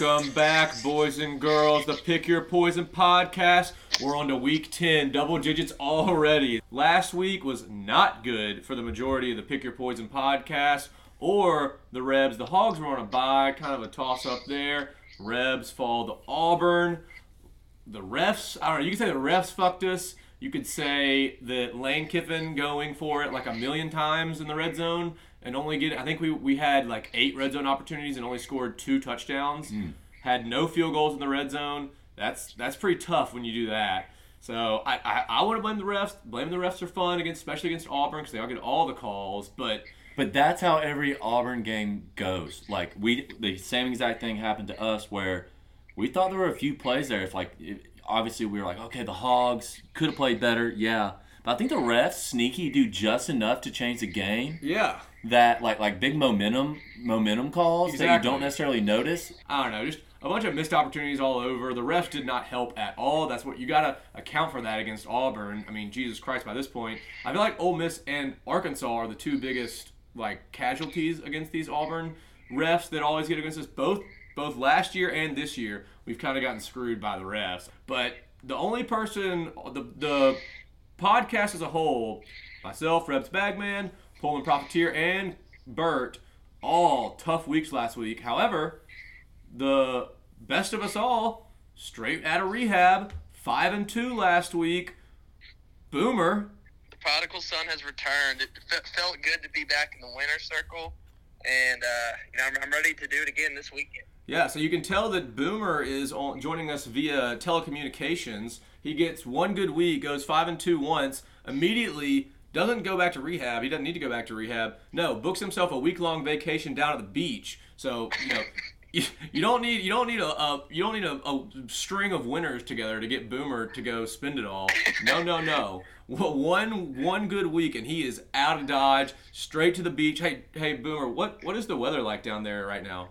Welcome back, boys and girls. The Pick Your Poison podcast. We're on to week 10, double digits already. Last week was not good for the majority of the Pick Your Poison podcast or the Rebs. The Hogs were on a bye, kind of a toss up there. Rebs fall to Auburn. The refs, I don't know, you could say the refs fucked us. You could say that Lane Kiffin going for it like a million times in the red zone and only get I think we, we had like eight red zone opportunities and only scored two touchdowns. Mm. Had no field goals in the red zone. That's that's pretty tough when you do that. So I, I, I want to blame the refs. Blame the refs are fun against especially against Auburn because they all get all the calls. But But that's how every Auburn game goes. Like we, the same exact thing happened to us where we thought there were a few plays there. If like, if, obviously we were like, okay, the Hogs could have played better, yeah. But I think the refs sneaky do just enough to change the game yeah, that like like big momentum momentum calls that you don't necessarily notice. I don't know, just a bunch of missed opportunities all over. The refs did not help at all. That's what you gotta account for that against Auburn. I mean, Jesus Christ, by this point, I feel like Ole Miss and Arkansas are the two biggest like casualties against these Auburn refs that always get against us. Both both last year and this year, we've kind of gotten screwed by the refs. But the only person, the the podcast as a whole, myself, Rebs Bagman, Pullman Profiteer, and Bert, all tough weeks last week. However, the best of us all, straight out of rehab, five and two last week. Boomer, the prodigal son has returned. It fe- felt good to be back in the winner circle, and uh, you know I'm, I'm ready to do it again this weekend. yeah. So you can tell that Boomer is on, joining us via telecommunications. He gets one good week, goes five and two once, immediately doesn't go back to rehab. He doesn't need to go back to rehab. No, books himself a week long vacation down at the beach. So you know. You, don't need you don't need a, a you don't need a, a string of winners together to get Boomer to go spend it all. No, no, no. One one good week and he is out of Dodge, straight to the beach. Hey, hey, Boomer, what what is the weather like down there right now?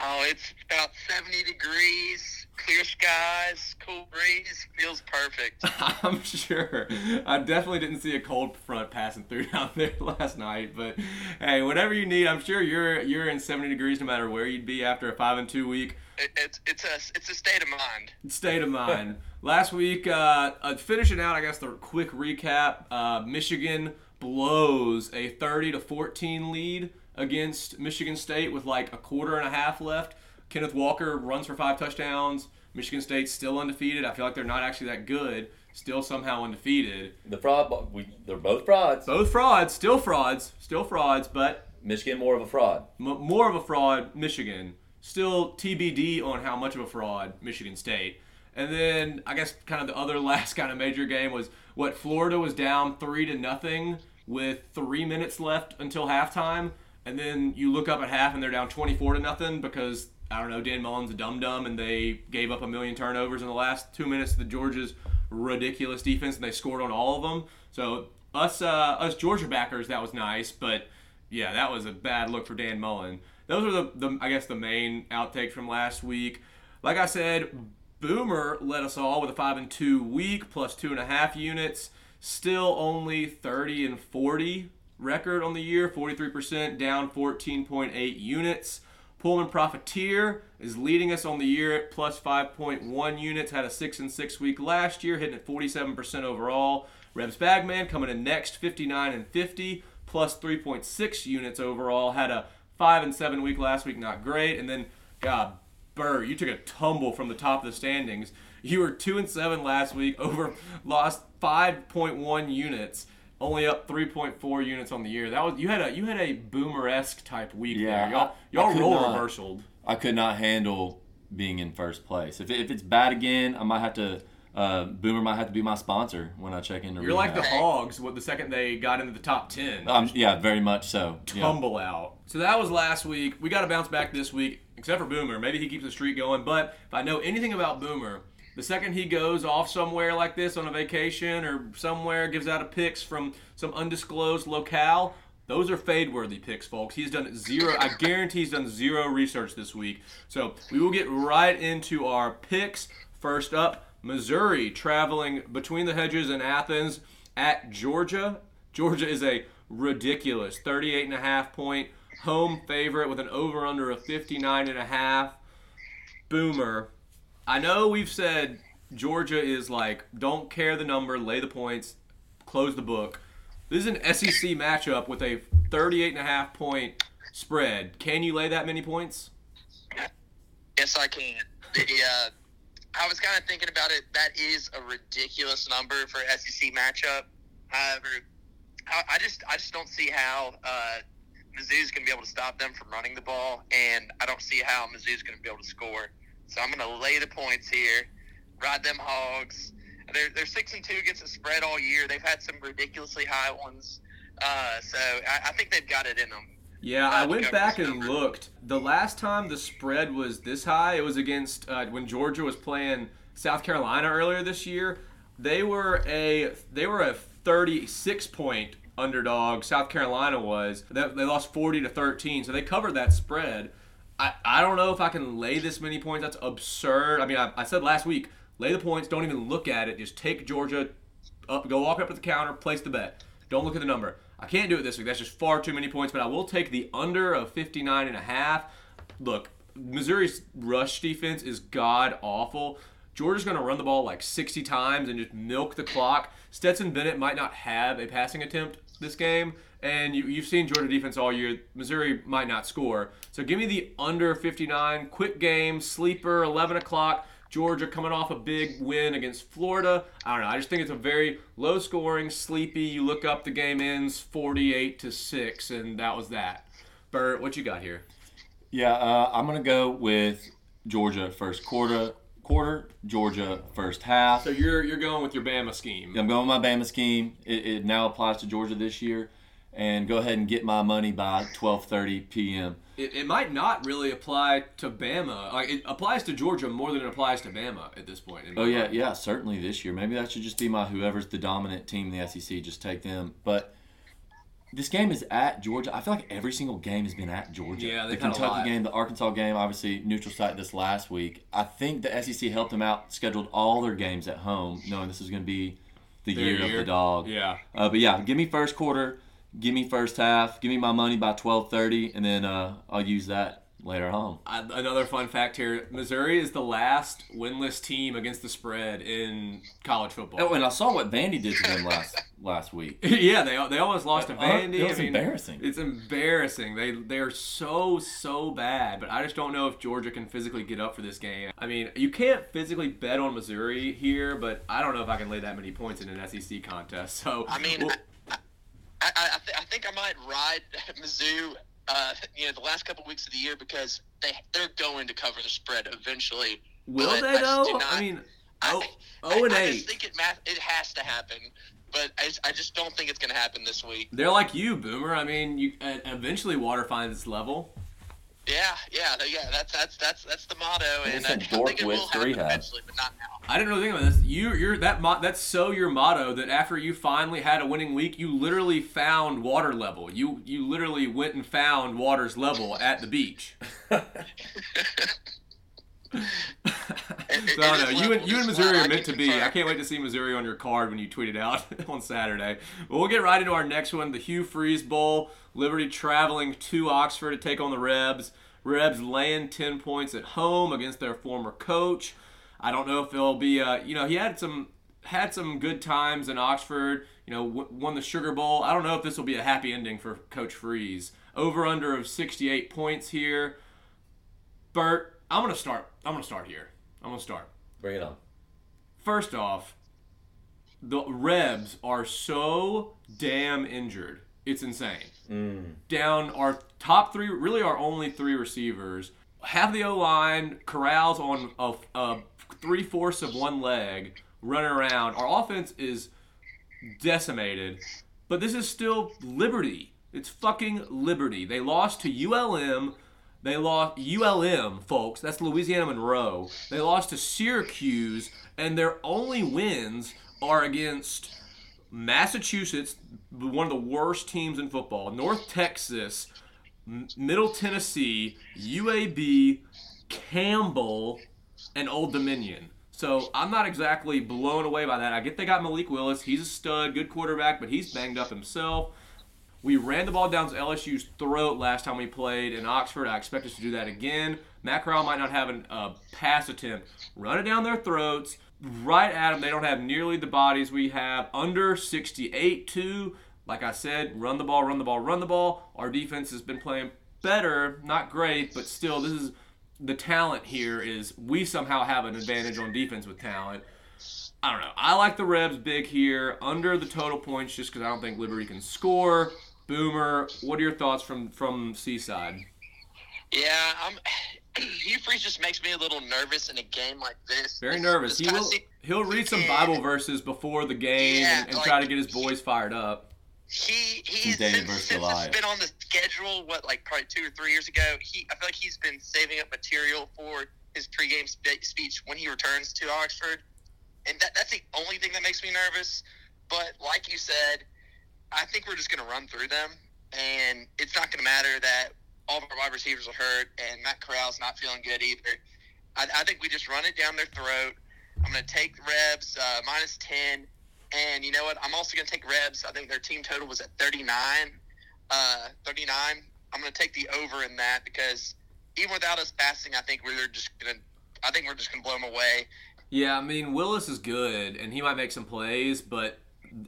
Oh, it's about 70 degrees, clear skies, cool breeze. Feels perfect. I'm sure. I definitely didn't see a cold front passing through down there last night, but hey, whatever you need, I'm sure you're you're in 70 degrees no matter where you'd be after a five and two week. It, it's it's a it's a state of mind. State of mind. Last week, uh, uh, finishing out, I guess the quick recap: uh, Michigan blows a 30 to 14 lead against Michigan State with like a quarter and a half left. Kenneth Walker runs for five touchdowns. Michigan State's still undefeated. I feel like they're not actually that good. Still somehow undefeated. The fraud, we, they're both frauds. Both frauds, still frauds, still frauds, but Michigan more of a fraud. m- more of a fraud Michigan. Still TBD on how much of a fraud Michigan State. And then I guess kind of the other last kind of major game was what Florida was down three to nothing with three minutes left until halftime, and then you look up at half and they're down 24 to nothing because I don't know Dan Mullen's a dum dum and they gave up a million turnovers in the last two minutes to the Georgia's ridiculous defense and they scored on all of them. So us uh, us Georgia backers that was nice, but yeah, that was a bad look for Dan Mullen. Those are the, the I guess the main outtakes from last week. Like I said, Boomer led us all with a five and two week plus two and a half units. Still only 30 and 40 record on the year, 43% down 14.8 units. Pullman Profiteer is leading us on the year at plus 5.1 units. Had a six and six week last year, hitting at 47% overall. Rebs Bagman coming in next, 59 and 50, plus 3.6 units overall. Had a five and seven week last week, not great. And then, God, Burr, you took a tumble from the top of the standings. You were two and seven last week, over lost 5.1 units, only up 3.4 units on the year. That was you had a you had a boomer esque type week Yeah, there. Y'all y'all role not- reversaled. I could not handle being in first place. If, if it's bad again, I might have to. Uh, Boomer might have to be my sponsor when I check into. You're like the. Hogs. What the second they got into the top ten, Um, yeah, very much so. Yeah. tumble out. So that was last week. We got to bounce back this week, except for Boomer. Maybe he keeps the streak going. But if I know anything about Boomer, the second he goes off somewhere like this on a vacation or somewhere, gives out a picks from some undisclosed locale, those are fade-worthy picks, folks. He's done zero. I guarantee he's done zero research this week. So we will get right into our picks. First up, Missouri traveling between the hedges in Athens at Georgia. Georgia is a ridiculous 38 and a half point home favorite with an over under of 59 and a half. Boomer, I know we've said Georgia is like don't care the number, lay the points, close the book. This is an SEC matchup with a 38 and a half point spread. Can you lay that many points? Yes, I can. The, uh, I was kind of thinking about it. That is a ridiculous number for SEC matchup. However, I, I just I just don't see how uh, Mizzou's going to be able to stop them from running the ball, and I don't see how Mizzou's going to be able to score. So I'm going to lay the points here, ride them hogs. They're they're six and two against the spread all year. They've had some ridiculously high ones, uh, so I, I think they've got it in them. Yeah, Uh, I went back and number. looked. The last time the spread was this high, it was against uh, when Georgia was playing South Carolina earlier this year. They were a they were a 36 point underdog. South Carolina was. They, they lost 40 to 13, so they covered that spread. I, I don't know if I can lay this many points. That's absurd. I mean, I, I said last week, lay the points. Don't even look at it. Just take Georgia up, go walk up to the counter, place the bet. Don't look at the number. I can't do it this week. That's just far too many points, but I will take the under of 59 and a half. Look, Missouri's rush defense is god awful. Georgia's going to run the ball like 60 times and just milk the clock. Stetson Bennett might not have a passing attempt this game, and you, you've seen Georgia defense all year. Missouri might not score. So give me the under 59. Quick game, sleeper, 11 o'clock. Georgia coming off a big win against Florida. I don't know. I just think it's a very low scoring, sleepy. You look up, the game ends 48 to 6, and that was that. Bert, what you got here? Yeah, uh, I'm gonna go with Georgia first quarter. Quarter Georgia first half. So you're you're going with your Bama scheme. I'm going with my Bama scheme. It, it now applies to Georgia this year, and go ahead and get my money by 12:30 p.m. It, it might not really apply to Bama. Like it applies to Georgia more than it applies to Bama at this point. Oh yeah, mind. yeah, certainly this year. Maybe that should just be my whoever's the dominant team in the SEC. Just take them. But this game is at Georgia. I feel like every single game has been at Georgia. Yeah, the they've had a lot. Kentucky game, the Arkansas game, obviously neutral site this last week. I think the SEC helped them out, scheduled all their games at home, knowing this is going to be the Their year, of the dog. Yeah. Uh, but yeah, give me first quarter, give me first half, give me my money by twelve thirty, and then uh, I'll use that later on. I, another fun fact here: Missouri is the last winless team against the spread in college football. Oh, and I saw what Vandy did to them last last week. yeah, they they almost lost to Uh, Vandy. it was I mean, embarrassing. It's embarrassing. They they're so so bad. But I just don't know if Georgia can physically get up for this game. I mean, you can't physically bet on Missouri here, but I don't know if I can lay that many points in an SEC contest. So I mean, we'll- I, I, I, th- I think I might ride Mizzou. Uh, you know, the last couple weeks of the year because they they're going to cover the spread eventually. will but they I though? do I mean, I- oh, I, oh and I eight. just think it math it has to happen, but I just, I just don't think it's going to happen this week. They're like you, Boomer. I mean, you uh, eventually water finds its level. Yeah, yeah, yeah. That's that's that's that's the motto, and uh, Listen, I, I think it will happen rehab. eventually, but not now. I didn't really think about this. You, you're that. Mo- that's so your motto that after you finally had a winning week, you literally found water level. You, you literally went and found water's level at the beach. it don't You and you and Missouri are meant to be. I can't wait to see Missouri on your card when you tweet it out on Saturday. But we'll get right into our next one, the Hugh Freeze Bowl. Liberty traveling to Oxford to take on the Rebs. Rebs laying ten points at home against their former coach. I don't know if it'll be. Uh, you know, he had some had some good times in Oxford. You know, w- won the Sugar Bowl. I don't know if this will be a happy ending for Coach Freeze. Over under of 68 points here. Bert, I'm gonna start. I'm gonna start here. I'm gonna start. Bring it on. First off, the Rebs are so damn injured. It's insane. Mm. Down our top three, really our only three receivers. Have the O line, Corrals on a, a three fourths of one leg, running around. Our offense is decimated, but this is still Liberty. It's fucking Liberty. They lost to ULM. They lost ULM, folks. That's Louisiana Monroe. They lost to Syracuse, and their only wins are against Massachusetts, one of the worst teams in football, North Texas, Middle Tennessee, UAB, Campbell, and Old Dominion. So I'm not exactly blown away by that. I get they got Malik Willis. He's a stud, good quarterback, but he's banged up himself. We ran the ball down to LSU's throat last time we played in Oxford. I expect us to do that again. Matt Corral might not have a uh, pass attempt. Run it down their throats, right at them. They don't have nearly the bodies we have. Under 68 2. Like I said, run the ball, run the ball, run the ball. Our defense has been playing better, not great, but still, this is the talent here. Is we somehow have an advantage on defense with talent. I don't know. I like the Rebs big here, under the total points, just because I don't think Liberty can score. Boomer, what are your thoughts from from Seaside? Yeah, I'm. Hugh Freeze just makes me a little nervous in a game like this. Very This- nervous. this He will, se- He'll read some Bible verses before the game Yeah, and, and like- try to get his boys fired up. He he's David since, since it's been on the schedule. What like probably two or three years ago. He I feel like he's been saving up material for his pregame spe- speech when he returns to Oxford, and that, that's the only thing that makes me nervous. But like you said, I think we're just going to run through them, and it's not going to matter that all of our wide receivers are hurt and Matt Corral's not feeling good either. I, I think we just run it down their throat. I'm going to take Rebs uh, minus ten. And you know what? I'm also going to take Rebs. I think their team total was at 39. Uh, 39. I'm going to take the over in that because even without us passing, I think we're just going to. I think we're just going to blow them away. Yeah, I mean Willis is good and he might make some plays, but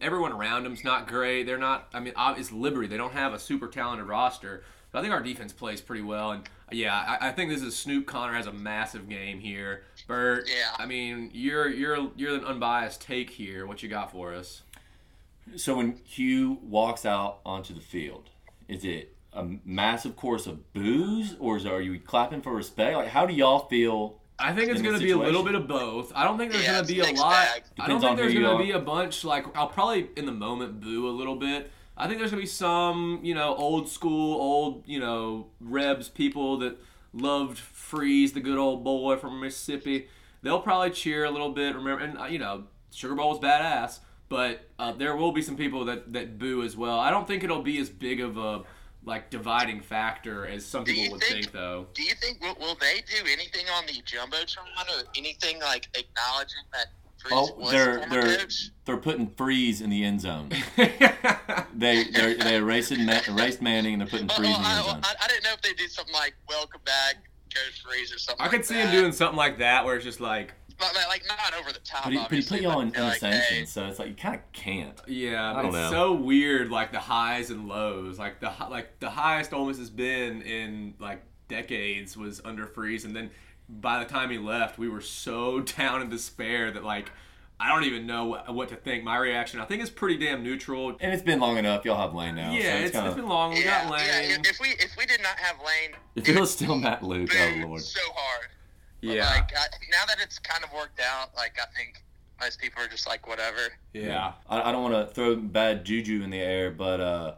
everyone around them's not great. They're not. I mean, ob- it's Liberty. They don't have a super talented roster. But I think our defense plays pretty well. And yeah, I, I think this is Snoop Conner has a massive game here. Bert, Yeah. I mean, you're you're you're an unbiased take here. What you got for us? So when Hugh walks out onto the field, is it a massive course of boos, or is are you clapping for respect? Like, how do y'all feel? I think it's going to be a little bit of both. I don't think there's Yeah, going to be a lot. bag. I don't Depends think there's going to are. be a bunch like I'll probably in the moment boo a little bit. I think there's going to be some, you know, old school, old, you know, Rebs people that loved Freeze, the good old boy from Mississippi. They'll probably cheer a little bit. Remember, and uh, you know, Sugar Bowl was badass, but uh, there will be some people that that boo as well. I don't think it'll be as big of a like dividing factor as some Do people would think- think, though. Do you think will, will they do anything on the jumbotron or anything like acknowledging that Freeze Oh, was they're a they're coach? they're putting freeze in the end zone. They they they erased Ma- erased Manning and they're putting Well, freeze in the I, end zone. I, I didn't know if they do something like "Welcome back, Coach Freeze" or something. I could like see that. him doing something like that, where it's just like, but, but, like not over the top. But he, but he put you on in like, sanctions, hey, so it's like you kind of can't. yeah, I but don't it's know. so weird, like the highs and lows. Like the like the highest Ole Miss has been in like decades was under Freeze, and then by the time he left, we were so down in despair that like I don't even know what, what to think. My reaction, I think, is pretty damn neutral. And it's been long enough. Y'all have Lane now. yeah, so it's, it's, kind it's of. been long. We yeah, got Lane. yeah. If, if we if we did not have Lane, If it was still Matt Luke, oh lord. so hard. But, yeah, Like I, now that it's kind of worked out, like I think most people are just like whatever. yeah. I, I don't want to throw bad juju in the air, but uh,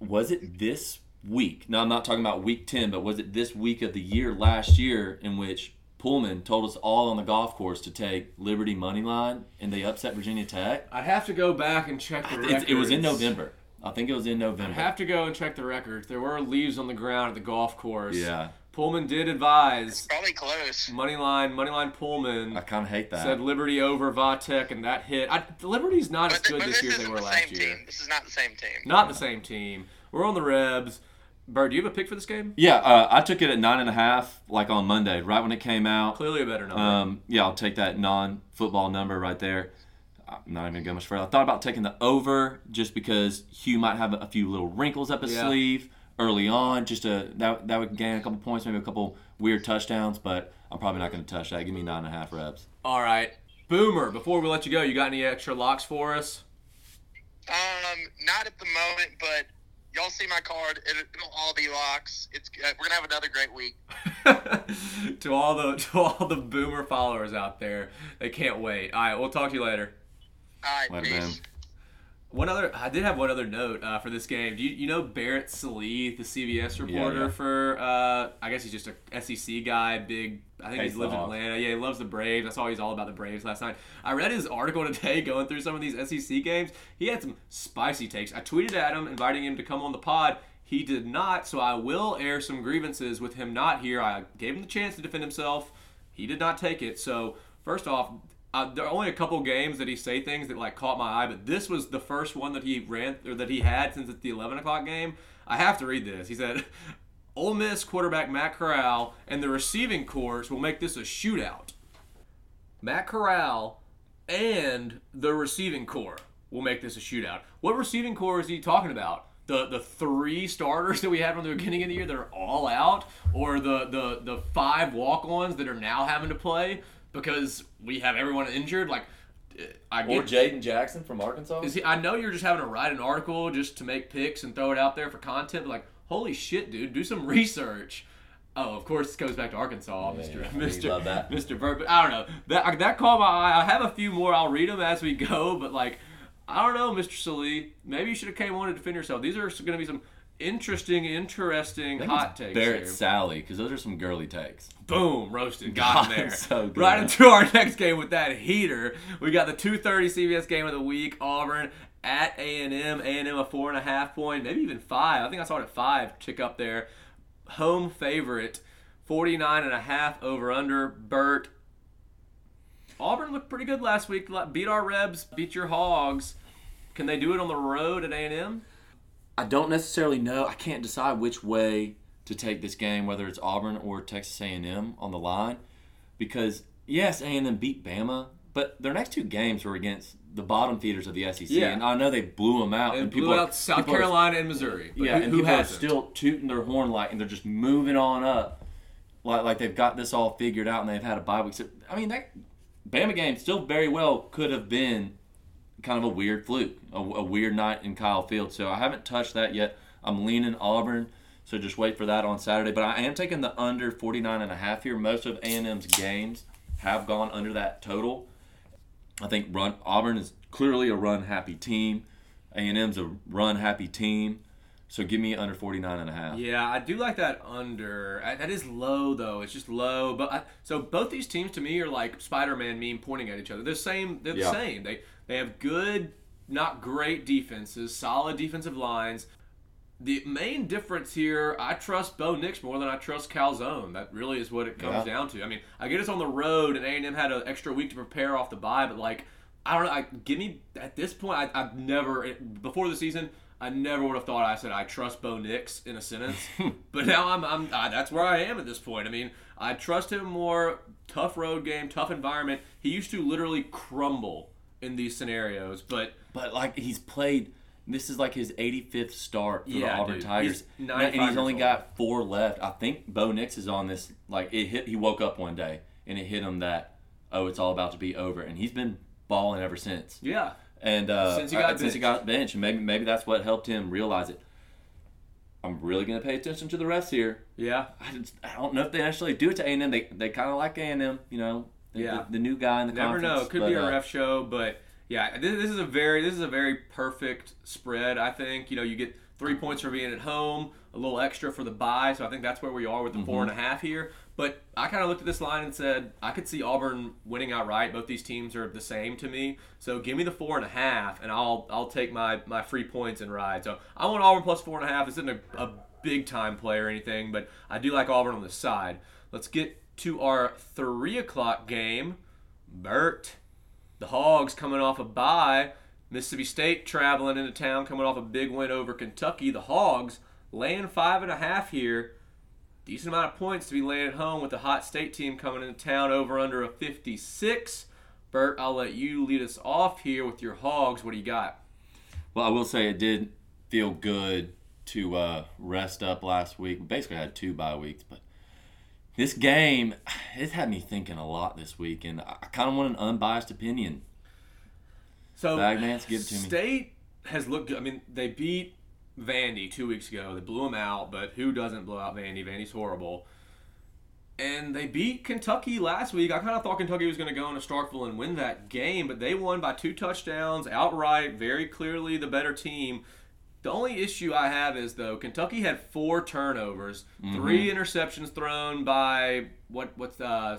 was it this week? No, I'm not talking about week 10, but was it this week of the year last year in which Pullman told us all on the golf course to take Liberty money line and they upset Virginia Tech? I'd have to go back and check the records. It, it was in November. I think it was in November. I'd have to go and check the records. There were leaves on the ground at the golf course. yeah, Pullman did advise Probably close. money line, money line Pullman. I kind of hate that. Said Liberty over Vatek, and that hit. I, Liberty's not as But, th- good but this this year as they were the last same year. team. This is not the same team. Not the same team. We're on the Rebs. Bird, do you have a pick for this game? yeah, uh, I took it at nine and a half, like on Monday, right when it came out. Clearly a better number. Um, yeah, I'll take that non-football number right there. I'm not even gonna go much further. I thought about taking the over just because Hugh might have a few little wrinkles up his Yeah. sleeve early on. Just a that that would gain a couple points, maybe a couple weird touchdowns. But I'm probably not gonna touch that. Give me nine and a half Rebs. All right, Boomer. Before we let you go, you got any extra locks for us? Um, not at the moment, but y'all see my card. It, it'll all be locks. It's uh, we're gonna have another great week. to all the to all the Boomer followers out there, they can't wait. All right, we'll talk to you later. All right, Later, peace. man. One other, I did have one other note uh, for this game. Do you, you know Barrett Sallee, the CBS reporter yeah. for? Uh, I guess he's just a SEC guy. Big, I think Hates he's lived in Atlanta. Yeah, he loves the Braves. I saw he's all about the Braves last night. I read his article today going through some of these SEC games. He had some spicy takes. I tweeted at him, inviting him to come on the pod. He did not, so I will air some grievances with him not here. I gave him the chance to defend himself. He did not take it. So first off, uh, there are only a couple games that he say things that like caught my eye, but this was the first one that he ran or that he had since it's the 11 o'clock game. I have to read this. He said, "Ole Miss quarterback Matt Corral and the receiving course will make this a shootout." Matt Corral and the receiving corps will make this a shootout. What receiving corps is he talking about? The the three starters that we had from the beginning of the year that are all out, or the the the five walk-ons that are now having to play because we have everyone injured. Like, uh, I Or Jaden Jackson from Arkansas. is he, I know you're just having to write an article just to make picks and throw it out there for content. But like, holy shit, dude, do some research. Oh, of course, it goes back to Arkansas, Mister Yeah, we Mister. Mister Burt. But I don't know that that caught my eye. I have a few more. I'll read them as we go. But like, I don't know, Mister Sallee. Maybe you should have came on to defend yourself. These are going to be some interesting, interesting hot takes. Barrett here. Sally, because those are some girly takes. Boom, roasted. Got him God, there. so good. Right into our next game with that heater. We got the 2:30 CBS game of the week. Auburn at A&M. A&M a four and a half point, maybe even five. I think I saw it at five. Tick up there. Home favorite. 49 and a half over under. Burt. Auburn looked pretty good last week. Beat our Rebs. Beat your Hogs. Can they do it on the road at A&M? I don't necessarily know. I can't decide which way to take this game, whether it's Auburn or Texas A&M on the line, because yes, A&M beat Bama, but their next two games were against the bottom feeders of the SEC, Yeah. and I know they blew them out. And people blew are- out South people are- Carolina and Missouri. But yeah, who, and who people hasn't? still tooting their horn like, and they're just moving on up, like like they've got this all figured out, and they've had a bye week. So, I mean, that Bama game still very well could have been kind of a weird fluke, a, a weird night in Kyle Field. So I haven't touched that yet. I'm leaning Auburn, so just wait for that on Saturday. But I am taking the under 49 and a half here. Most of A&M's games have gone under that total. I think run Auburn is clearly a run happy team. A&M's a run happy team. So give me under 49 and a half. Yeah, I do like that under. I- That is low though. It's just low. But I, so both these teams to me are like Spider-Man meme pointing at each other. They're same. They're Yeah. the same. They they have good, not great defenses, solid defensive lines. The main difference here, I trust Bo Nix more than I trust Calzone. That really is what it comes Yeah. down to. I mean, I get us on the road, and A and M had an extra week to prepare off the bye, but like, I don't know. I, give me at this point, I, I've never before the season. I never would have thought I said I trust Bo Nix in a sentence, hmm. but now I'm, I'm I, that's where I am at this point. I mean, I trust him more. Tough road game, tough environment. He used to literally crumble in these scenarios, but But like he's played. This is like his 85th start for the Auburn dude. Tigers, He's and and 95 he's only years got four left. I think Bo Nix is on this. Like it hit. He woke up one day and it hit him that oh, it's all about to be over, and he's been balling ever since. yeah, And uh, Since he got uh, since he got benched, and maybe maybe that's what helped him realize it. I'm really gonna pay attention to the refs here. yeah. I, just, I don't know if they actually do it to A and M. They they kind of like A and M, you know. the- Yeah. The, the new guy in the Never know. It could but, be a uh, ref show, but yeah, this, this is a very this is a very perfect spread. I think you know you get three points for being at home, a little extra for the buy. So I think that's where we are with the four and a mm-hmm. half here. But I kind of looked at this line and said I could see Auburn winning outright. Both these teams are the same to me. So give me the four and a half, and I'll I'll take my my free points and ride. So I want Auburn plus four and a half. This isn't a, a big time play or anything, but I do like Auburn on the side. Let's get to our three o'clock game. Bert. The Hogs coming off a bye. Mississippi State traveling into town, coming off a big win over Kentucky. The Hogs laying five and a half here. Decent amount of points to be laying at home with the hot state team coming into town over under a 56. Bert, I'll let you lead us off here with your Hogs. What do you got? Well, I will say it did feel good to uh, rest up last week. We basically had two bye weeks, but this game it had me thinking a lot this week, and I kind of want an unbiased opinion. So give it to me. State has looked good. I mean, they beat Vandy two weeks ago. They blew him out, but who doesn't blow out Vandy? Vandy's horrible. And they beat Kentucky last week. I kind of thought Kentucky was going to go into Starkville and win that game, but they won by two touchdowns outright, very clearly the better team. The only issue I have is though Kentucky had four turnovers, three interceptions thrown by what what's uh,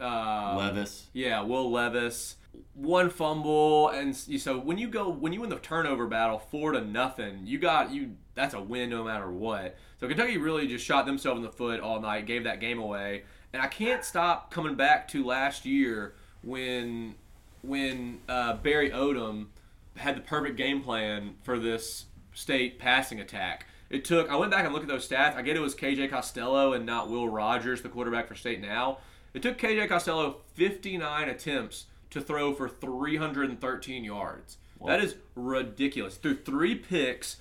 uh Levis. yeah, Will Levis, one fumble, and so when you go when you win the turnover battle four to nothing, you got you that's a win no matter what. So Kentucky really just shot themselves in the foot all night, gave that game away, and I can't stop coming back to last year when when uh, Barry Odom had the perfect game plan for this state passing attack. It took. I went back and looked at those stats. I get it was KJ Costello and not Will Rogers, the quarterback for state now. It took KJ Costello 59 attempts to throw for 313 yards. That is ridiculous. Through three picks,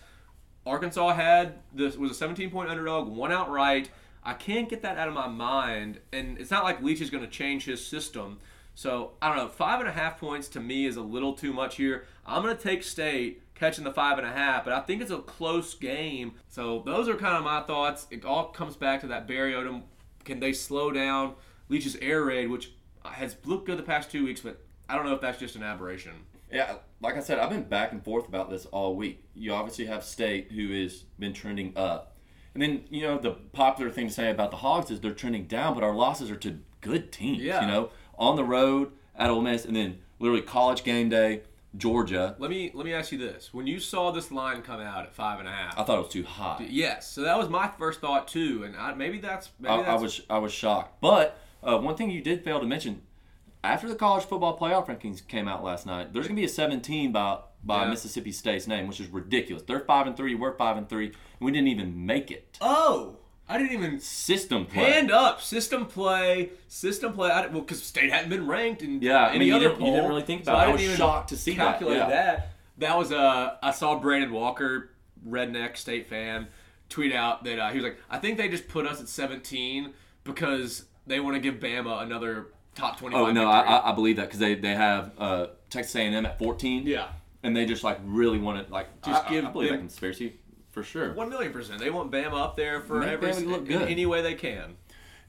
Arkansas had this was a 17 point underdog, one outright. I can't get that out of my mind, and it's not like Leach is going to change his system. So I don't know. Five and a half points to me is a little too much here. I'm going to take State catching the five and a half, but I think it's a close game. So those are kind of my thoughts. It all comes back to that Barry Odom. Can they slow down Leach's air raid, which has looked good the past two weeks, but I don't know if that's just an aberration. Yeah, like I said, I've been back and forth about this all week. You obviously have State, who has been trending up. And then, you know, the popular thing to say about the Hogs is they're trending down, but our losses are to good teams. Yeah. You know, on the road at Ole Miss, and then literally college game day, Georgia. Let me let me ask you this: When you saw this line come out at five and a half, I thought it was too high. yes, so that was my first thought too, and I, maybe that's maybe I, that's I was I was shocked. But uh, one thing you did fail to mention, after the college football playoff rankings came out last night, there's gonna be a 17 by by Yeah. Mississippi State's name, which is ridiculous. They're five and three, we're five and three, and we didn't even make it. oh, I didn't even System play. hand up system play, system play. I, well, because State hadn't been ranked and Yeah, I any mean, you other didn't- you didn't really think so about it. I didn't was even shocked to see that, calculate yeah. that. That was uh, I saw Brandon Walker, redneck State fan, tweet out that uh, he was like, I think they just put us at 17 because they want to give Bama another top twenty. Oh no. I, I- believe that because they they have uh, Texas A&M at 14. yeah. and they just like really want to like Just I, give I, believe them- that conspiracy for sure. One million percent. They want Bama up there for Make every look in good. any way they can.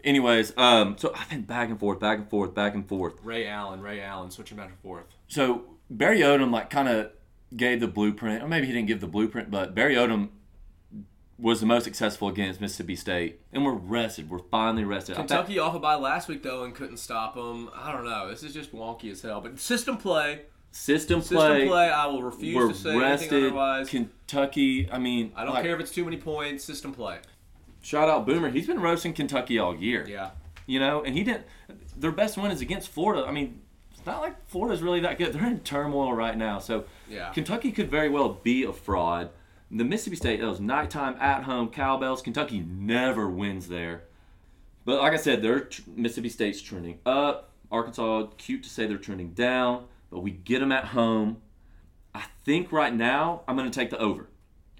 Anyways, um, so I've been back and forth, back and forth, back and forth. Ray Allen, Ray Allen, switching back and forth. So Barry Odom like kind of gave the blueprint, or maybe he didn't give the blueprint, but Barry Odom was the most successful against Mississippi State, and we're rested. We're finally rested. Bet- Kentucky off a bye last week though and couldn't stop them. I don't know. This is just wonky as hell. But system play, system play, system play. I will refuse We're to say anything rested. otherwise. Kentucky. I mean, I don't like, care if it's too many points. System play. Shout out Boomer. He's been roasting Kentucky all year. Yeah. You know, and he didn't. Their best win is against Florida. I mean, it's not like Florida's really that good. They're in turmoil right now. So Yeah. Kentucky could very well be a fraud. The Mississippi State, that was nighttime at home cowbells. Kentucky never wins there. But like I said, they're tr- Mississippi State's trending up. Arkansas, cute to say they're trending down, but we get them at home. I think right now I'm going to take the over.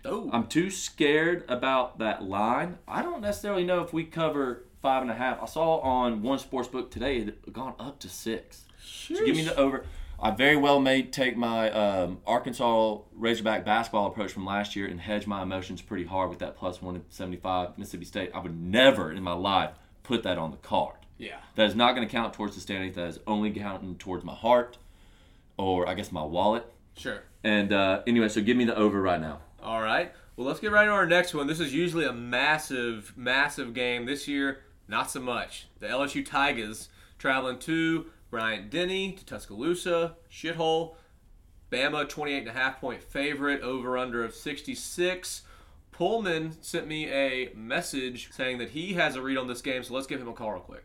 Oh. I'm too scared about that line. I don't necessarily know if we cover five and a half. I saw on one sports book today it had gone up to six. So give me the over. I very well may take my um, Arkansas Razorback basketball approach from last year and hedge my emotions pretty hard with that plus 175 Mississippi State. I would never in my life put that on the card. yeah. That is not going to count towards the standings. That is only counting towards my heart or I guess my wallet. Sure. And uh, anyway, so give me the over right now. All right. Well, let's get right to our next one. This is usually a massive, massive game. This year, not so much. The LSU Tigers traveling to Bryant Denny to Tuscaloosa, shithole. Bama, 28 and a half point favorite, over under of 66. Pullman sent me a message saying that he has a read on this game, so let's give him a call real quick.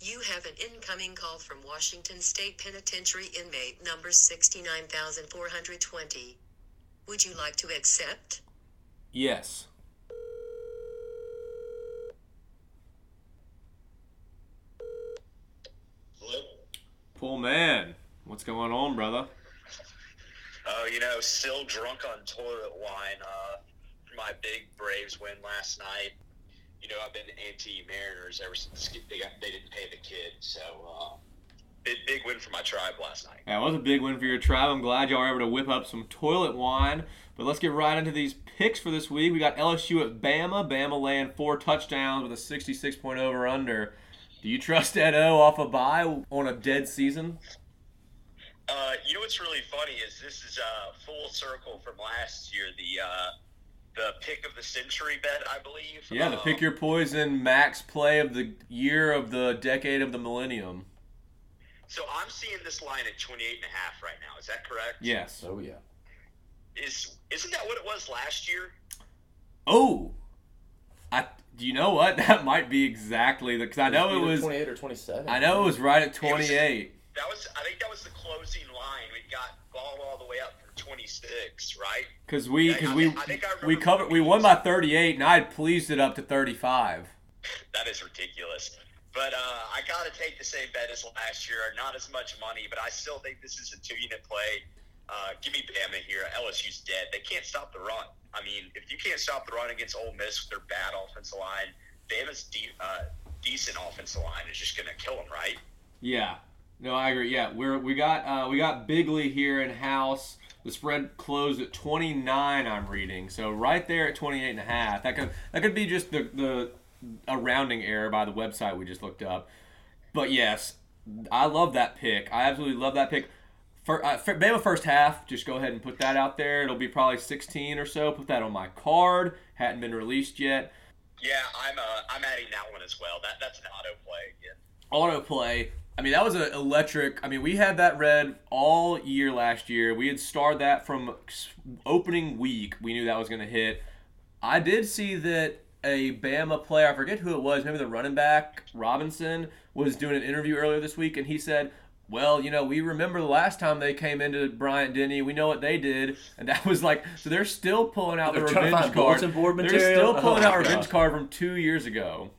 You have an incoming call from Washington State Penitentiary inmate number 69420. Would you like to accept? Yes. Pullman, what's going on, brother? Oh, you know, still drunk on toilet wine uh, from my big Braves win last night. You know, I've been anti-Mariners ever since they, got, they didn't pay the kid. So, uh, big, big win for my tribe last night. That was a big win for your tribe. I'm glad y'all were able to whip up some toilet wine. But let's get right into these picks for this week. We got LSU at Bama. Bama laying four touchdowns with a 66 point over under. Do you trust Edo off a bye on a dead season? Uh, you know what's really funny is this is uh, full circle from last year. The uh, the pick of the century bet, I believe. Yeah, the Um, pick your poison max play of the year of the decade of the millennium. So I'm seeing this line at 28 and a half right now. Is that correct? Yes. Oh yeah. Is isn't that what it was last year? Oh, I. Do you know what? That might be exactly the. Because I know it was. 28 or 27. I know it was right at 28. that was I think that was the closing line. We got ball all the way up for 26, right? Because we Yeah, because I we think- I think I we covered we won by 38, and I had pleased it up to 35. That is ridiculous. But uh, I got to take the same bet as last year. Not as much money, but I still think this is a two-unit play. Uh, give me Bama here. LSU's dead. They can't stop the run. I mean, if you can't stop the run against Ole Miss with their bad offensive line, Bama's de- uh, decent offensive line is just going to kill them, right? Yeah. No, I agree. Yeah, we're we got uh, we got Bigley here in house. The spread closed at 29. I'm reading, so right there at 28 and a half. That could that could be just the the a rounding error by the website we just looked up. But yes, I love that pick. I absolutely love that pick. For, uh, for Bama first half, just go ahead and put that out there. It'll be probably 16 or so. Put that on my card. Hadn't been released yet. Yeah, I'm uh, I'm adding that one as well. That that's an auto play again. autoplay. I mean, that was an electric. I mean, we had that red all year last year. We had starred that from opening week. We knew that was going to hit. I did see that a Bama player, I forget who it was, maybe the running back Robinson, was doing an interview earlier this week, and he said, "Well, you know, we remember the last time they came into Bryant Denny. We know what they did, and that was like, so they're still pulling out They're the trying to revenge find card. bulletin board They're still pulling Oh out my revenge card from two years ago.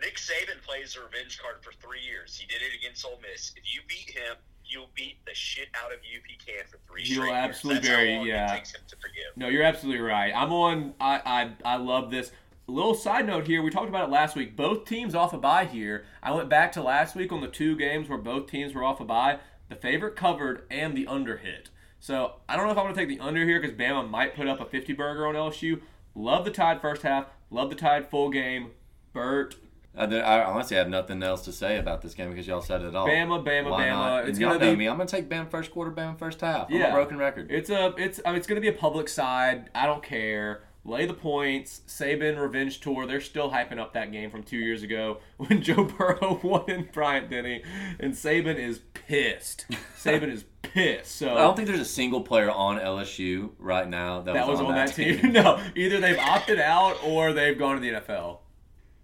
Nick Saban plays a revenge card for three years. He did it against Ole Miss. If you beat him, you'll beat the shit out of you if he can for three He'll straight years. absolutely That's bury- how long yeah. it takes him to forgive. No, you're absolutely right. I'm on. I I, I love this. Little side note here. We talked about it last week. Both teams off a bye here. I went back to last week on the two games where both teams were off a bye. The favorite covered and the under hit. So I don't know if I'm going to take the under here because Bama might put up a 50 burger on LSU. Love the Tide first half. Love the Tide full game. Burt, I, I honestly have nothing else to say about this game because y'all said it all. Bama, Bama, Why Bama. not? It's y'all gonna know be me. I'm gonna take Bama first quarter, Bama first half. I'm Yeah. a broken record. It's a it's I mean, it's going to be a public side. I don't care. Lay the points. Saban revenge tour. They're still hyping up that game from two years ago when Joe Burrow won in Bryant Denny, and Saban is pissed. Saban is pissed. So I don't think there's a single player on LSU right now that, that was on that team. no, either they've opted out or they've gone to the NFL.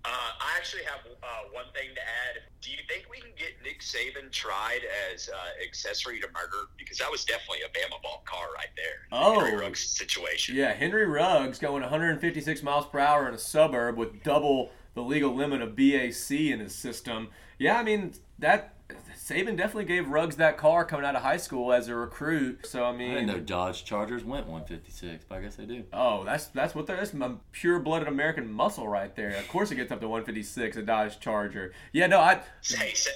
Uh, I actually have uh, one thing to add. Do you think we can get Nick Saban tried as uh, accessory to murder? Because that was definitely a Bama ball car right there. Oh. Henry Ruggs situation. Yeah, Henry Ruggs going 156 miles per hour in a suburb with double the legal limit of BAC in his system. Yeah, I mean that Saban definitely gave Ruggs that car coming out of high school as a recruit. So I mean, I mean, didn't know Dodge Chargers went 156, but I guess they do. oh, that's that's what they're that's pure blooded American muscle right there. Of course, it gets up to 156 a Dodge Charger. Yeah, no, I Hey, Sa-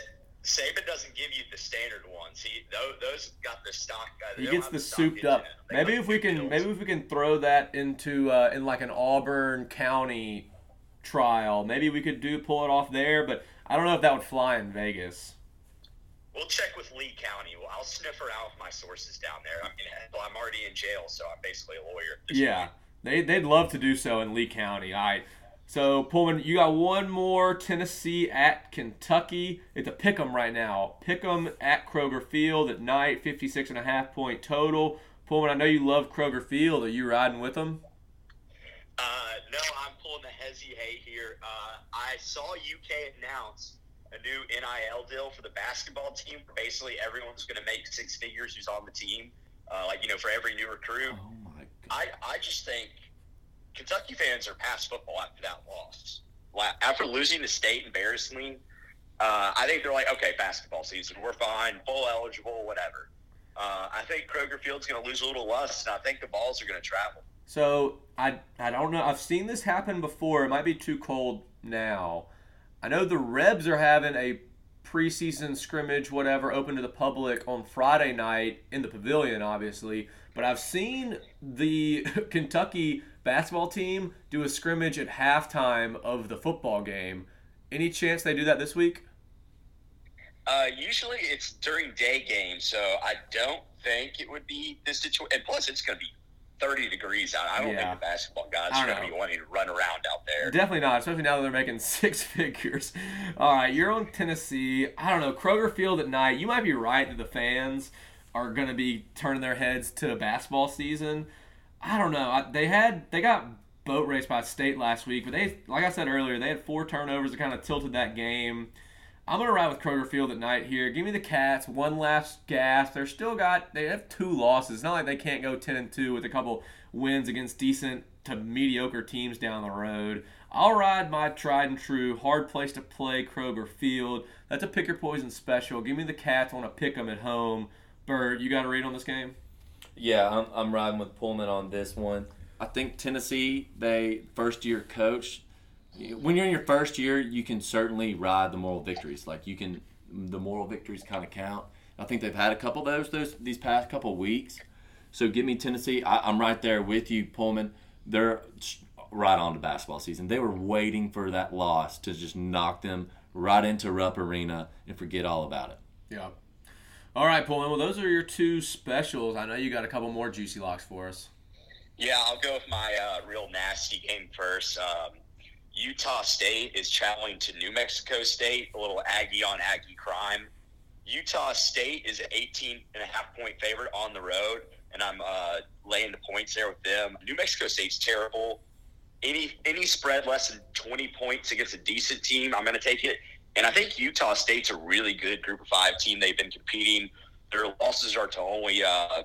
Saban doesn't give you the standard ones. He those, those got the stock. Uh, he gets have the souped up. in them. They Maybe if we can builds. maybe if we can throw that into uh, in like an Auburn County trial, maybe we could do pull it off there. But I don't know if that would fly in Vegas. We'll check with Lee County. Well, I'll sniff around with my sources down there. I mean, well, I'm already in jail, so I'm basically a lawyer. Yeah, they they'd love to do so in Lee County. All right. So Pullman, you got one more Tennessee at Kentucky. It's a pick 'em right now. Pick 'em at Kroger Field at night, 56 and a half point total. Pullman, I know you love Kroger Field. Are you riding with them? Uh, no, I'm pulling the hezzy hay here. Uh, I saw UK announce a new NIL deal for the basketball team. Where basically, everyone's going to make six figures who's on the team. Uh, like you know, for every new recruit. Oh my god. I, I just think Kentucky fans are past football after that loss. After losing the state embarrassingly, uh, I think they're like, okay, basketball season, we're fine, full eligible, whatever. Uh, I think Kroger Field's going to lose a little lust, and I think the balls are going to travel. So I I don't know. I've seen this happen before. It might be too cold now. I know the Rebs are having a preseason scrimmage, whatever, open to the public on Friday night in the pavilion, obviously. But I've seen the Kentucky basketball team do a scrimmage at halftime of the football game. Any chance they do that this week? Uh, usually it's during day games, so I don't think it would be this situation. And plus, it's going to be 30 degrees out. I don't Yeah. think the basketball guys are going to be wanting to run around out there. Definitely not, especially now that they're making six figures. All right, you're on Tennessee. I don't know Kroger Field at night. You might be right that the fans are going to be turning their heads to basketball season. I don't know. I, they had they got boat raced by State last week, but they like I said earlier, they had four turnovers that kind of tilted that game. I'm gonna ride with Kroger Field at night here. Give me the Cats one last gasp. They're still got they have two losses. It's not like they can't go ten and two with a couple wins against decent to mediocre teams down the road. I'll ride my tried and true hard place to play Kroger Field. That's a pick your poison special. Give me the Cats. I want to pick them at home. Bird, you got a read on this game? Yeah, I'm, I'm riding with Pullman on this one. I think Tennessee, they first year coach. When you're in your first year, you can certainly ride the moral victories. Like you can, the moral victories kind of count. I think they've had a couple of those those these past couple of weeks. So give me Tennessee. I, I'm right there with you, Pullman. They're right on to basketball season. They were waiting for that loss to just knock them right into Rupp Arena and forget all about it. Yeah. All right, Pullman. Well, those are your two specials. I know you got a couple more juicy locks for us. Yeah, I'll go with my uh, real nasty game first. Um, Utah State is traveling to New Mexico State, a little Aggie on Aggie crime. Utah State is an 18 and a half point favorite on the road, and I'm uh, laying the points there with them. New Mexico State's terrible. Any any spread less than 20 points against a decent team, I'm going to take it. And I think Utah State's a really good Group of Five team. They've been competing. Their losses are to only uh,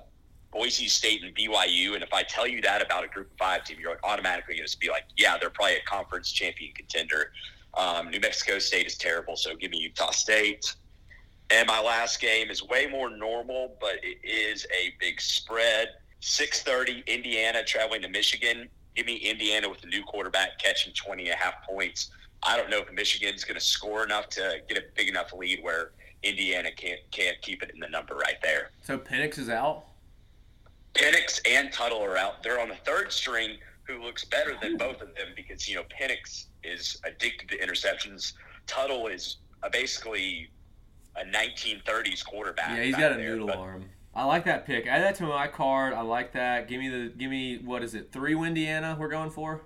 Boise State and BYU. And if I tell you that about a Group of Five team, you're automatically going to be like, yeah, they're probably a conference champion contender. Um, New Mexico State is terrible, so give me Utah State. And my last game is way more normal, but it is a big spread. 6:30 Indiana traveling to Michigan. Give me Indiana with a new quarterback catching 20 and a half points. I don't know if Michigan's going to score enough to get a big enough lead where Indiana can't can't keep it in the number right there. So Penix is out. Penix and Tuttle are out. They're on the third string, who looks better than both of them because you know Penix is addicted to interceptions. Tuttle is a, basically a 1930s quarterback. Yeah, he's back got a there, noodle but- arm. I like that pick. Add that to my card. I like that. Give me the give me what is it? Three Indiana we're going for.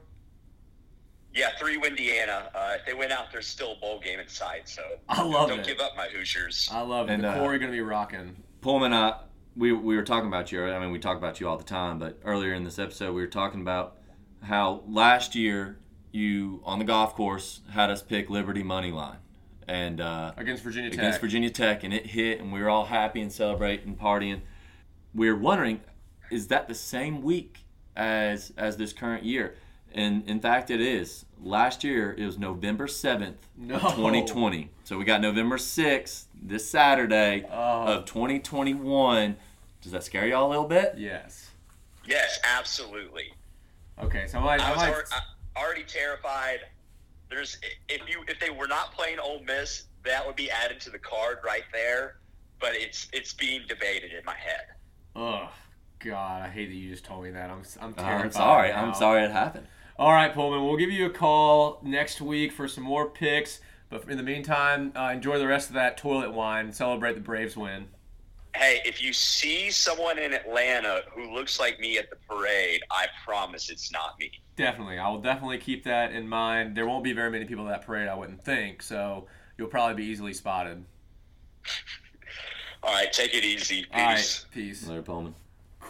Yeah, three Indiana. Uh, if they win out, there's still a bowl game inside. So I love don't it. give up my Hoosiers. I love it. And, the uh, Corey gonna be rocking. Pullman, uh, we we were talking about you. I mean, we talk about you all the time, but earlier in this episode, we were talking about how last year you on the golf course had us pick Liberty money line, and uh, Against Virginia Tech. against Virginia Tech, and it hit, and we were all happy and celebrating, partying. We were wondering, is that the same week as as this current year? And in fact, it is. Last year it was November seventh No. 2020. So we got November sixth this Saturday Oh. of 2021. Does that scare y'all a little bit? Yes. Yes, absolutely. Okay, so I might. I I was might already, terrified. There's if you if they were not playing Ole Miss, that would be added to the card right there. But it's it's being debated in my head. Ugh. God, I hate that you just told me that. I'm I'm Uh, terrified. I'm sorry. now. I'm sorry it happened. All right, Pullman. We'll give you a call next week for some more picks. But in the meantime, uh, enjoy the rest of that toilet wine. Celebrate the Braves win. Hey, if you see someone in Atlanta who looks like me at the parade, I promise it's not me. Definitely. I will definitely keep that in mind. There won't be very many people at that parade, I wouldn't think. So you'll probably be easily spotted. All right, take it easy. Peace. All right. Peace. Larry Pullman.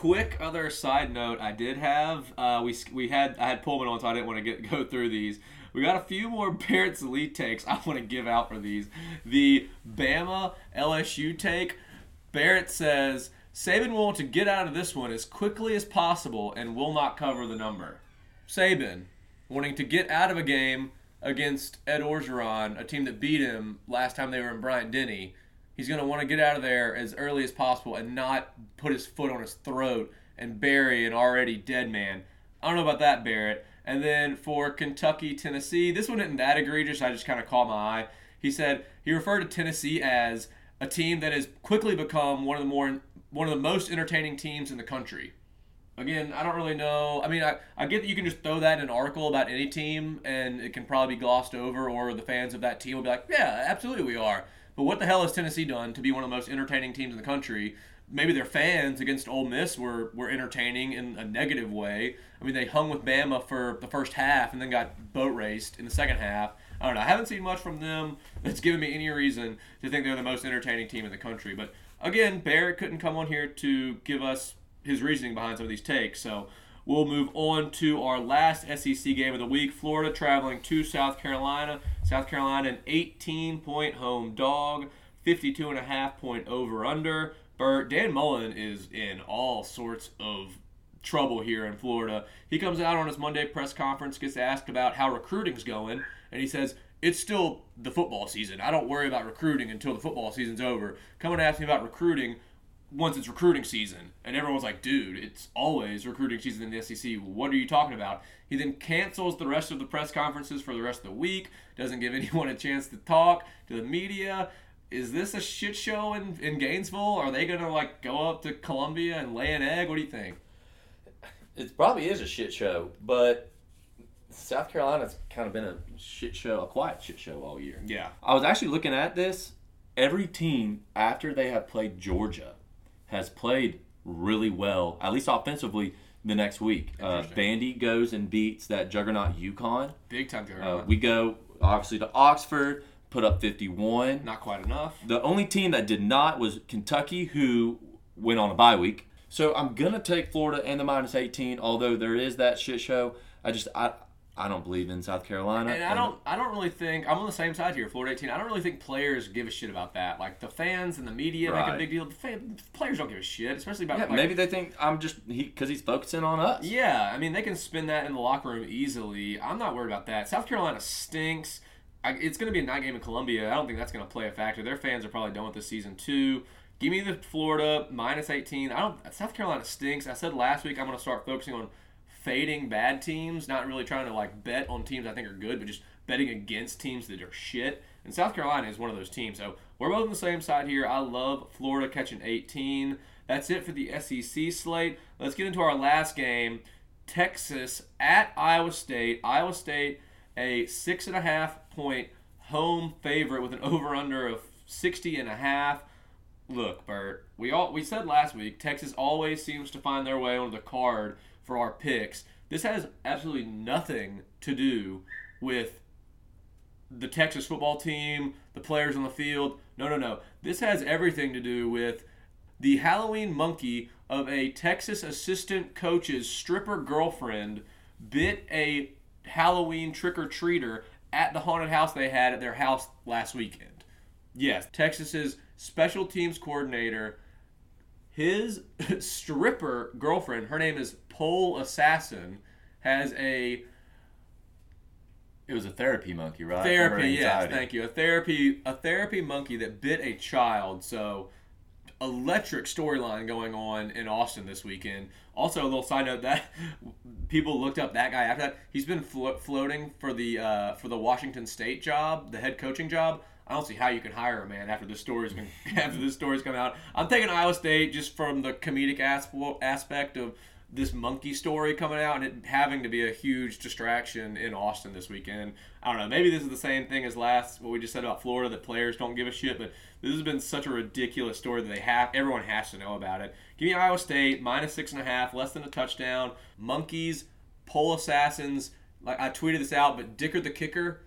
Quick other side note I did have uh, we we had I had Pullman on so I didn't want to get go through these. We got a few more Barrett Sallee takes I want to give out for these. The Bama LSU take. Barrett says Saban will want to get out of this one as quickly as possible and will not cover the number. Saban wanting to get out of a game against Ed Orgeron, a team that beat him last time they were in Bryant Denny. He's going to want to get out of there as early as possible and not put his foot on his throat and bury an already dead man. I don't know about that, Barrett. And then for Kentucky, Tennessee, this one isn't that egregious. I just kind of caught my eye. He said he referred to Tennessee as a team that has quickly become one of the more one of the most entertaining teams in the country. Again, I don't really know. I mean, I, I get that you can just throw that in an article about any team and it can probably be glossed over, or the fans of that team will be like, yeah, absolutely we are. But what the hell has Tennessee done to be one of the most entertaining teams in the country? Maybe their fans against Ole Miss were, were entertaining in a negative way. I mean, they hung with Bama for the first half and then got boat raced in the second half. I don't know. I haven't seen much from them that's given me any reason to think they're the most entertaining team in the country. But again, Barrett couldn't come on here to give us his reasoning behind some of these takes. So We'll move on to our last SEC game of the week. Florida traveling to South Carolina. South Carolina, an 18 point home dog, 52 and a half point over under. Bert, Dan Mullen is in all sorts of trouble here in Florida. He comes out on his Monday press conference, gets asked about how recruiting's going, and he says, It's still the football season. I don't worry about recruiting until the football season's over. Come and ask me about recruiting once it's recruiting season. And everyone's like, dude, it's always recruiting season in the SEC. What are you talking about? He then cancels the rest of the press conferences for the rest of the week, doesn't give anyone a chance to talk to the media. Is this a shit show in, in Gainesville? Are they going to like go up to Columbia and lay an egg? What do you think? It probably is a shit show, but South Carolina's kind of been a shit show, a quiet shit show all year. Yeah. I was actually looking at this. Every team after they have played Georgia has played really well, at least offensively, the next week. Uh. Vandy goes and beats that juggernaut UConn. Big time to Uh, we go obviously to Oxford, put up 51. Not quite enough. The only team that did not was Kentucky, who went on a bye week. So I'm gonna take Florida and the minus 18, although there is that shit show. I just I I don't believe in South Carolina. And I don't, I don't really think I'm on the same side here, Florida 18. I don't really think players give a shit about that. Like the fans and the media make a big deal. The fan, players don't give a shit, especially about Yeah, like, maybe they think I'm just he because he's focusing on us. Yeah, I mean they can spin that in the locker room easily. I'm not worried about that. South Carolina stinks. I, it's going to be a night game in Columbia. I don't think that's going to play a factor. Their fans are probably done with the season too. Give me the Florida minus 18. I don't. South Carolina stinks. I said last week I'm going to start focusing on fading bad teams, not really trying to like bet on teams I think are good, but just betting against teams that are shit. And South Carolina is one of those teams. So we're both on the same side here. I love Florida catching 18. That's it for the SEC slate. Let's get into our last game. Texas at Iowa State. Iowa State, a six and a half point home favorite with an over under of 60 and a half. Look, Bert, we all we said last week Texas always seems to find their way onto the card for our picks. This has absolutely nothing to do with the Texas football team, the players on the field. No, no, no. This has everything to do with the Halloween monkey of a Texas assistant coach's stripper girlfriend bit a Halloween trick or treater at the haunted house they had at their house last weekend. Yes, Texas's special teams coordinator, his stripper girlfriend, her name is Pole Assassin, has a It was a therapy monkey, right? therapy yes thank you. A therapy a therapy monkey that bit a child. So electric storyline going on in austin this weekend. Also a little side note that people looked up that guy after that. He's been flo- floating for the uh, for the washington state job the head coaching job. I don't see how you can hire a man after this story's been after this story's come out. I'm taking Iowa State just from the comedic asp- aspect of this monkey story coming out and it having to be a huge distraction in Austin this weekend. I don't know. Maybe this is the same thing as last what we just said about Florida that players don't give a shit, but this has been such a ridiculous story that they have everyone has to know about it. Give me Iowa State minus six and a half, less than a touchdown. Monkeys, pole assassins. Like I tweeted this out, but Dicker the kicker.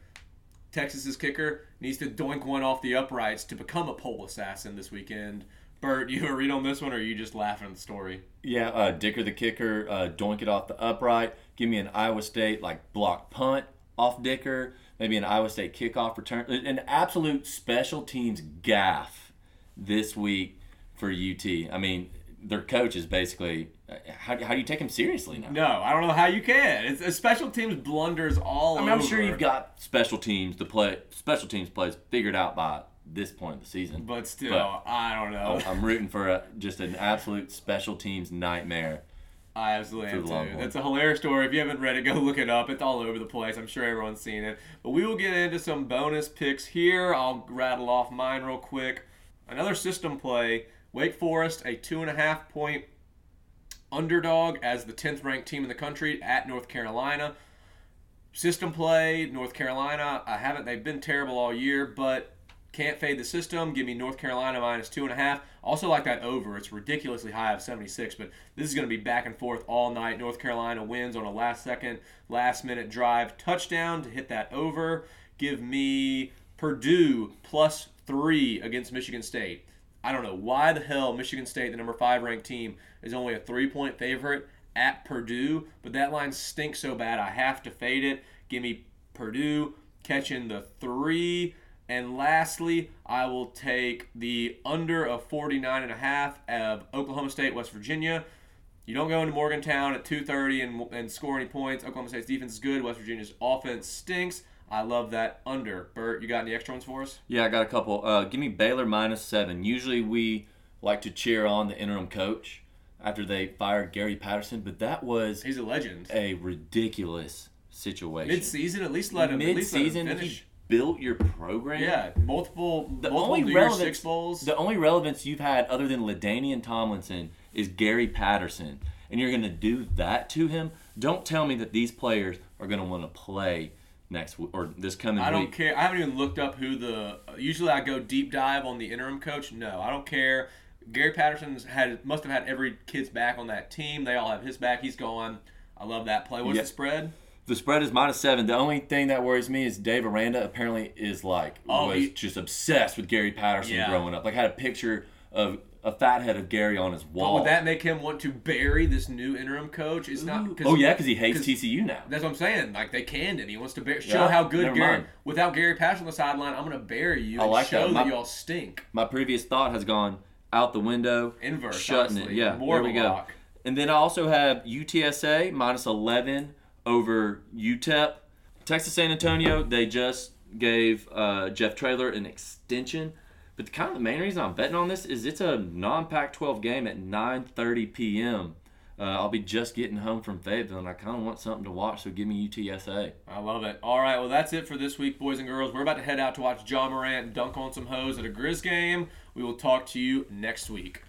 Texas's kicker needs to doink one off the uprights to become a pole assassin this weekend. Bert, you read on this one, or are you just laughing at the story? Yeah, uh, Dicker the kicker, uh, doink it off the upright. Give me an Iowa State like block punt off Dicker. Maybe an Iowa State kickoff return. An absolute special teams gaff this week for UT. I mean, their coach is basically. How, how do you take him seriously now? No, I don't know how you can. It's, it's special teams blunders all I mean, I'm sure you've got special teams to play, special teams plays figured out by this point of the season. but still, but- I don't know. I'm rooting for a, just an absolute special teams nightmare. I absolutely am too. That's a hilarious story. If you haven't read it, go look it up. It's all over the place. I'm sure everyone's seen it. But we will get into some bonus picks here. I'll rattle off mine real quick. Another system play. Wake Forest, a two and a half point underdog as the 10th ranked team in the country at North Carolina. System play, North Carolina. I haven't. They've been terrible all year, but can't fade the system. Give me North Carolina minus two and a half. Also like that over. It's ridiculously high of 76, but this is going to be back and forth all night. North Carolina wins on a last second, last minute drive touchdown to hit that over. Give me Purdue plus three against Michigan State. I don't know why the hell Michigan State, the number five ranked team, is only a three point favorite at Purdue, but that line stinks so bad I have to fade it. Give me Purdue catching the three. And lastly, I will take the under of 49 and a half of Oklahoma State, West Virginia. You don't go into Morgantown at 2:30 and, and score any points. Oklahoma State's defense is good. West Virginia's offense stinks. I love that under. Bert, you got any extra ones for us? Yeah, I got a couple. Uh, give me Baylor minus seven. Usually we like to cheer on the interim coach after they fired Gary Patterson, but that was He's a legend. a ridiculous situation. Mid-season, at least let him. at least let him Mid-season, finish. he built your program. Yeah, multiple, The multiple only relevance, Six bowls. the only relevance you've had other than LaDainian Tomlinson is Gary Patterson, and you're going to do that to him. Don't tell me that these players are going to want to play next w- or this coming week. I don't week. care. I haven't even looked up who the. Usually, I go deep dive on the interim coach. No, I don't care. Gary Patterson's had must have had every kid's back on that team. They all have his back. He's gone. I love that play. What's Yeah. the spread? The spread is minus seven. The only thing that worries me is Dave Aranda apparently is like Oh, was he- just obsessed with Gary Patterson Yeah. growing up. Like had a picture of a fat head of Gary on his But wall. would that make him want to bury this new interim coach? It's not. Cause, oh yeah, because he hates 'cause- TCU now. That's what I'm saying. Like they canned him. He wants to bear, show Yeah, how good Gary. mind. Without Gary Patterson on the sideline, I'm gonna bury you I and like show that. that, My- y'all stink. My previous thought has gone out the window. Inverse, shutting honestly. it. Yeah, More there we go. lock. And then I also have UTSA minus 11 over UTEP. Texas San Antonio, they just gave uh, Jeff Traylor an extension. But the kind of the main reason I'm betting on this is it's a non-Pac-12 game at 9:30 p.m. Uh, I'll be just getting home from Fayetteville, and I kind of want something to watch. So give me UTSA. I love it. All right, well, that's it for this week, boys and girls. We're about to head out to watch Ja Morant dunk on some hoes at a Grizz game. We will talk to you next week.